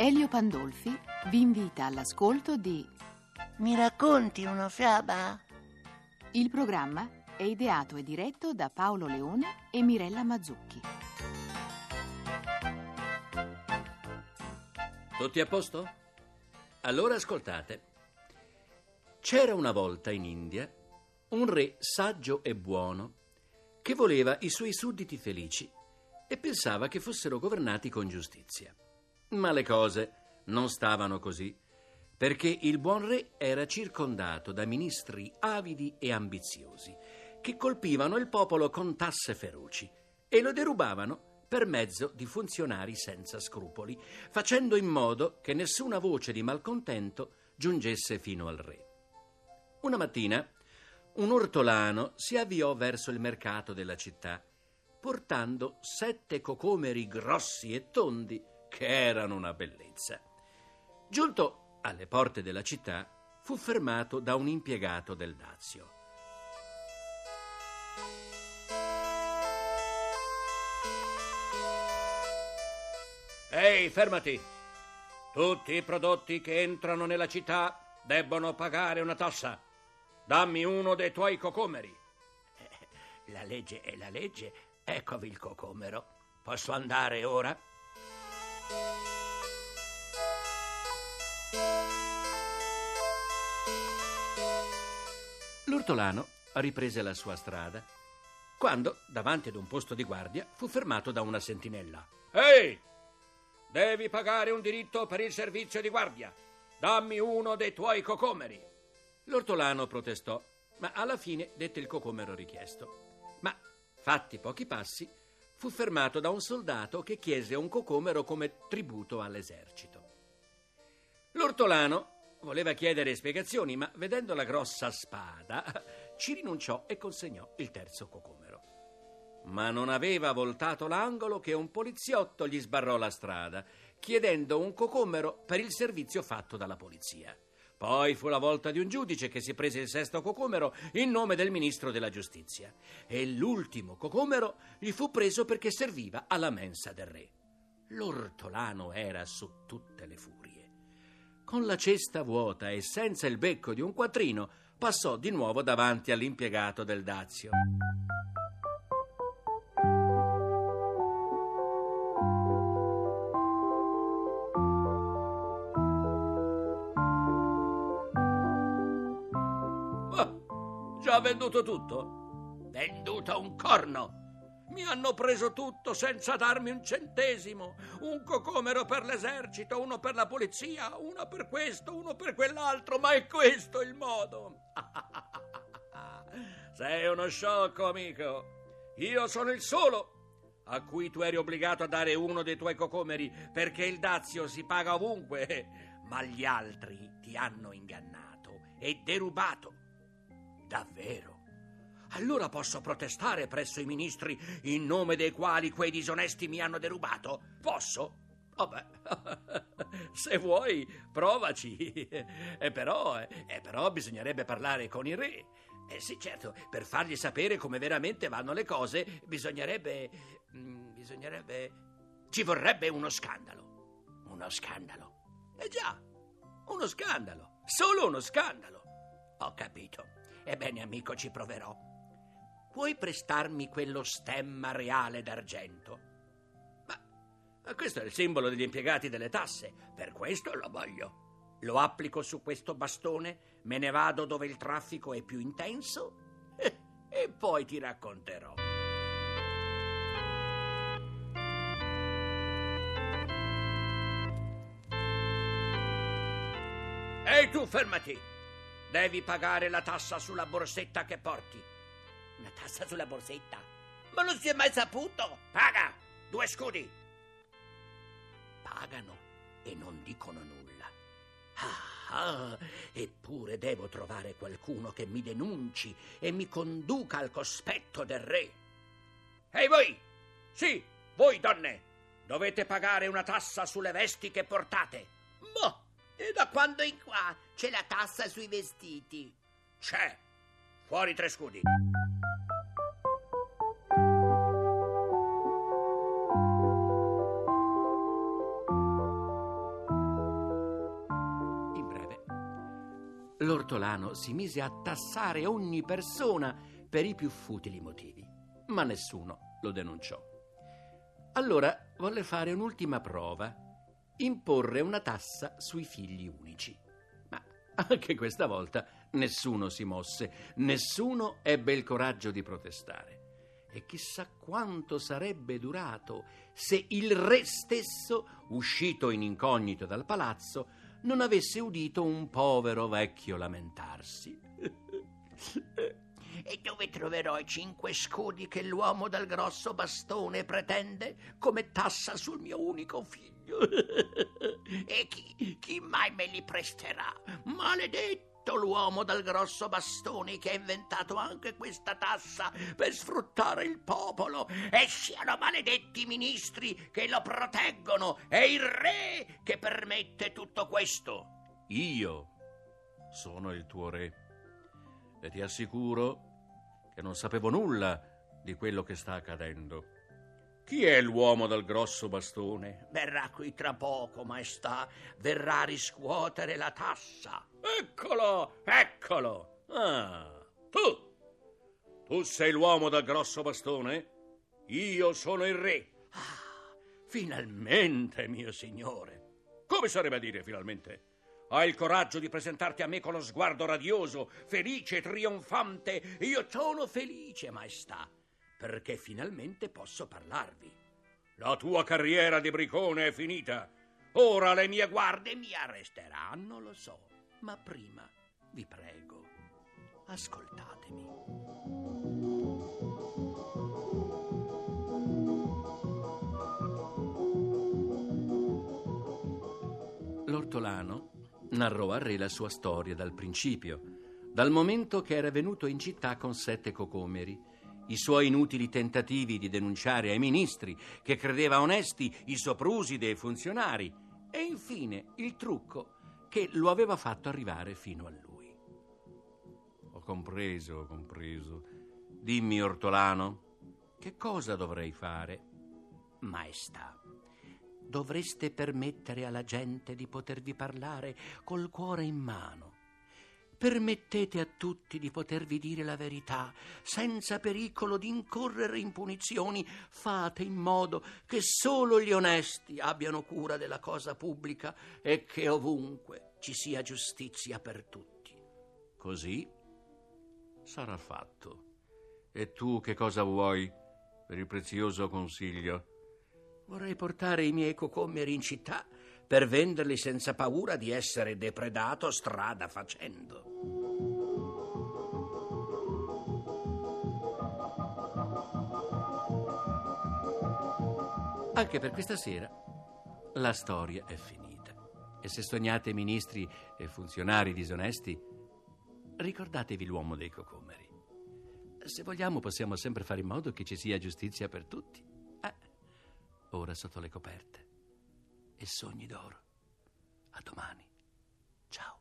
Elio Pandolfi vi invita all'ascolto di Mi racconti una fiaba? Il programma è ideato e diretto da Paolo Leone e Mirella Mazzucchi. Tutti a posto? Allora ascoltate. C'era una volta in India un re saggio e buono che voleva i suoi sudditi felici e pensava che fossero governati con giustizia. Ma le cose non stavano così, perché il buon re era circondato da ministri avidi e ambiziosi che colpivano il popolo con tasse feroci e lo derubavano per mezzo di funzionari senza scrupoli, facendo in modo che nessuna voce di malcontento giungesse fino al re. Una mattina un ortolano si avviò verso il mercato della città, portando sette cocomeri grossi e tondi che erano una bellezza. Giunto alle porte della città, fu fermato da un impiegato del Dazio. Ehi, fermati! Tutti i prodotti che entrano nella città debbono pagare una tassa. Dammi uno dei tuoi cocomeri. La legge è la legge. Eccovi il cocomero. Posso andare ora? L'ortolano riprese la sua strada quando, davanti ad un posto di guardia, fu fermato da una sentinella. Ehi! Devi pagare un diritto per il servizio di guardia. Dammi uno dei tuoi cocomeri. L'ortolano protestò, ma alla fine dette il cocomero richiesto. Ma, fatti pochi passi, fu fermato da un soldato che chiese un cocomero come tributo all'esercito. L'ortolano voleva chiedere spiegazioni, ma vedendo la grossa spada, ci rinunciò e consegnò il terzo cocomero. Ma non aveva voltato l'angolo che un poliziotto gli sbarrò la strada, chiedendo un cocomero per il servizio fatto dalla polizia. Poi fu la volta di un giudice che si prese il sesto cocomero in nome del ministro della giustizia. E l'ultimo cocomero gli fu preso perché serviva alla mensa del re. L'ortolano era su tutte le furie. Con la cesta vuota e senza il becco di un quattrino, passò di nuovo davanti all'impiegato del Dazio. Già venduto tutto? Venduto un corno! Mi hanno preso tutto senza darmi un centesimo. Un cocomero per l'esercito, uno per la polizia, uno per questo, uno per quell'altro, ma è questo il modo. Sei uno sciocco, amico. Io sono il solo a cui tu eri obbligato a dare uno dei tuoi cocomeri perché il dazio si paga ovunque, ma gli altri ti hanno ingannato e derubato. Davvero? Allora posso protestare presso i ministri in nome dei quali quei disonesti mi hanno derubato? Posso? Vabbè, se vuoi, provaci. E però, e però bisognerebbe parlare con il re. Eh sì, certo, per fargli sapere come veramente vanno le cose, bisognerebbe. mm, bisognerebbe. ci vorrebbe uno scandalo. Uno scandalo. Eh già, uno scandalo. Solo uno scandalo. Ho capito. Ebbene, amico, ci proverò. Puoi prestarmi quello stemma reale d'argento? Ma questo è il simbolo degli impiegati delle tasse, per questo lo voglio. Lo applico su questo bastone, me ne vado dove il traffico è più intenso e poi ti racconterò. Ehi tu, fermati! Devi pagare la tassa sulla borsetta che porti. Una tassa sulla borsetta? Ma non si è mai saputo! Paga! Due scudi! Pagano e non dicono nulla. Ah, ah, eppure devo trovare qualcuno che mi denunci e mi conduca al cospetto del re. Ehi voi! Sì, voi donne! Dovete pagare una tassa sulle vesti che portate. Boh, e da quando in qua c'è la tassa sui vestiti? C'è. Fuori tre scudi. In breve, l'ortolano si mise a tassare ogni persona per i più futili motivi, ma nessuno lo denunciò. Allora volle fare un'ultima prova, imporre una tassa sui figli unici. Ma anche questa volta nessuno si mosse, nessuno ebbe il coraggio di protestare. E chissà quanto sarebbe durato se il re stesso, uscito in incognito dal palazzo, non avesse udito un povero vecchio lamentarsi. E dove troverò i cinque scudi che l'uomo dal grosso bastone pretende come tassa sul mio unico figlio? e chi, chi mai me li presterà? Maledetto l'uomo dal grosso bastone che ha inventato anche questa tassa per sfruttare il popolo e siano maledetti i ministri che lo proteggono e il re che permette tutto questo. Io sono il tuo re e ti assicuro che non sapevo nulla di quello che sta accadendo. Chi è l'uomo dal grosso bastone? Verrà qui tra poco, maestà. Verrà a riscuotere la tassa. Eccolo, eccolo. Ah, tu. Tu sei l'uomo dal grosso bastone? Io sono il re. Ah, finalmente, mio signore. Come sarebbe a dire finalmente? Hai il coraggio di presentarti a me con lo sguardo radioso, felice, trionfante. Io sono felice, maestà, perché finalmente posso parlarvi. La tua carriera di bricone è finita. Ora le mie guardie mi arresteranno, lo so. Ma prima, vi prego, ascoltatemi. L'ortolano narrò al re la sua storia dal principio, dal momento che era venuto in città con sette cocomeri, i suoi inutili tentativi di denunciare ai ministri che credeva onesti i soprusi dei funzionari e infine il trucco che lo aveva fatto arrivare fino a lui. Ho compreso, ho compreso. Dimmi, ortolano, che cosa dovrei fare? Maestà, dovreste permettere alla gente di potervi parlare col cuore in mano. Permettete a tutti di potervi dire la verità, senza pericolo di incorrere in punizioni. Fate in modo che solo gli onesti abbiano cura della cosa pubblica e che ovunque ci sia giustizia per tutti. Così sarà fatto. E tu che cosa vuoi per il prezioso consiglio? Vorrei portare i miei cocomeri in città per venderli senza paura di essere depredato strada facendo. Anche per questa sera la storia è finita. E se sognate ministri e funzionari disonesti, ricordatevi l'uomo dei cocomeri. Se vogliamo possiamo sempre fare in modo che ci sia giustizia per tutti. Eh, ora sotto le coperte e sogni d'oro. A domani. Ciao.